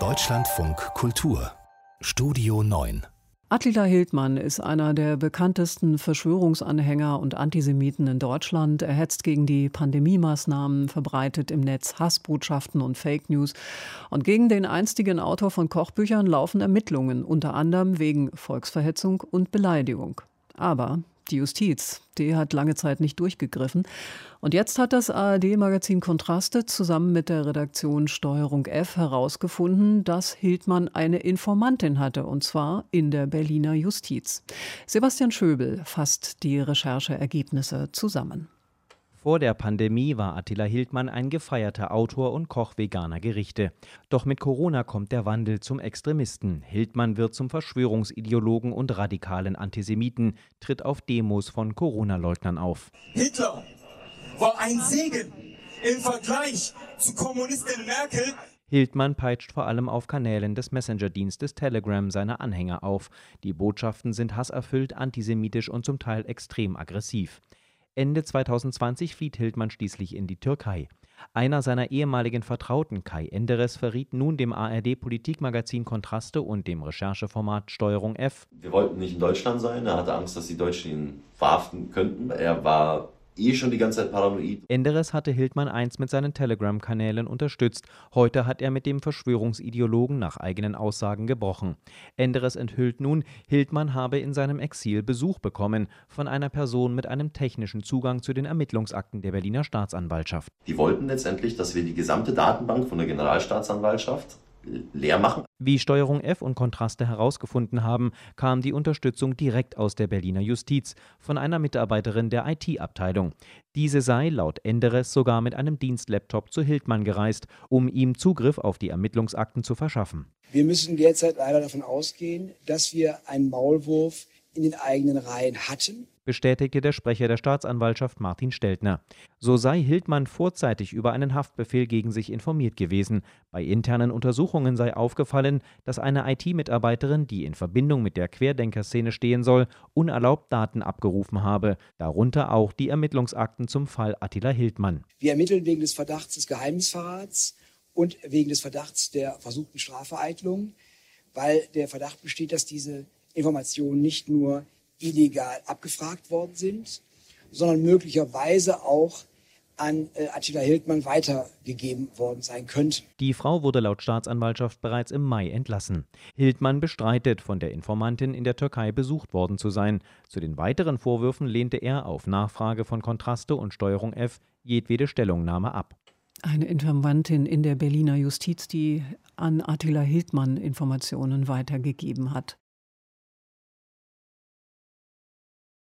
Deutschlandfunk Kultur Studio 9 Attila Hildmann ist einer der bekanntesten Verschwörungsanhänger und Antisemiten in Deutschland. Er hetzt gegen die Pandemie-Maßnahmen, verbreitet im Netz Hassbotschaften und Fake News. Und gegen den einstigen Autor von Kochbüchern laufen Ermittlungen, unter anderem wegen Volksverhetzung und Beleidigung. Aber die Justiz, die hat lange Zeit nicht durchgegriffen. Und jetzt hat das ARD-Magazin Kontraste zusammen mit der Redaktion Steuerung F herausgefunden, dass Hildmann eine Informantin hatte, und zwar in der Berliner Justiz. Sebastian Schöbel fasst die Rechercheergebnisse zusammen. Vor der Pandemie war Attila Hildmann ein gefeierter Autor und Koch veganer Gerichte. Doch mit Corona kommt der Wandel zum Extremisten. Hildmann wird zum Verschwörungsideologen und radikalen Antisemiten, tritt auf Demos von Corona-Leugnern auf. Hitler war ein Segen im Vergleich zu Kommunistin Merkel. Hildmann peitscht vor allem auf Kanälen des Messenger-Dienstes Telegram seine Anhänger auf. Die Botschaften sind hasserfüllt, antisemitisch und zum Teil extrem aggressiv. Ende 2020 flieht Hildmann schließlich in die Türkei. Einer seiner ehemaligen Vertrauten, Kai Enderes, verriet nun dem ARD-Politikmagazin Kontraste und dem Rechercheformat Steuerung F. Wir wollten nicht in Deutschland sein. Er hatte Angst, dass die Deutschen ihn verhaften könnten. Er war eh schon die ganze Zeit paranoid. Enderes hatte Hildmann einst mit seinen Telegram-Kanälen unterstützt. Heute hat er mit dem Verschwörungsideologen nach eigenen Aussagen gebrochen. Enderes enthüllt nun, Hildmann habe in seinem Exil Besuch bekommen von einer Person mit einem technischen Zugang zu den Ermittlungsakten der Berliner Staatsanwaltschaft. Die wollten letztendlich, dass wir die gesamte Datenbank von der Generalstaatsanwaltschaft leer machen. Wie Steuerung F und Kontraste herausgefunden haben, kam die Unterstützung direkt aus der Berliner Justiz von einer Mitarbeiterin der IT-Abteilung. Diese sei laut Enderes sogar mit einem Dienstlaptop zu Hildmann gereist, um ihm Zugriff auf die Ermittlungsakten zu verschaffen. Wir müssen derzeit leider davon ausgehen, dass wir einen Maulwurf in den eigenen Reihen hatten bestätigte der Sprecher der Staatsanwaltschaft Martin Steltner. So sei Hildmann vorzeitig über einen Haftbefehl gegen sich informiert gewesen. Bei internen Untersuchungen sei aufgefallen, dass eine IT-Mitarbeiterin, die in Verbindung mit der Querdenkerszene stehen soll, unerlaubt Daten abgerufen habe, darunter auch die Ermittlungsakten zum Fall Attila Hildmann. Wir ermitteln wegen des Verdachts des Geheimnisverrats und wegen des Verdachts der versuchten Strafvereitlung, weil der Verdacht besteht, dass diese Informationen nicht nur illegal abgefragt worden sind, sondern möglicherweise auch an äh, Attila Hildmann weitergegeben worden sein könnten. Die Frau wurde laut Staatsanwaltschaft bereits im Mai entlassen. Hildmann bestreitet, von der Informantin in der Türkei besucht worden zu sein. Zu den weiteren Vorwürfen lehnte er auf Nachfrage von Kontraste und Steuerung F jedwede Stellungnahme ab. Eine Informantin in der Berliner Justiz, die an Attila Hildmann Informationen weitergegeben hat.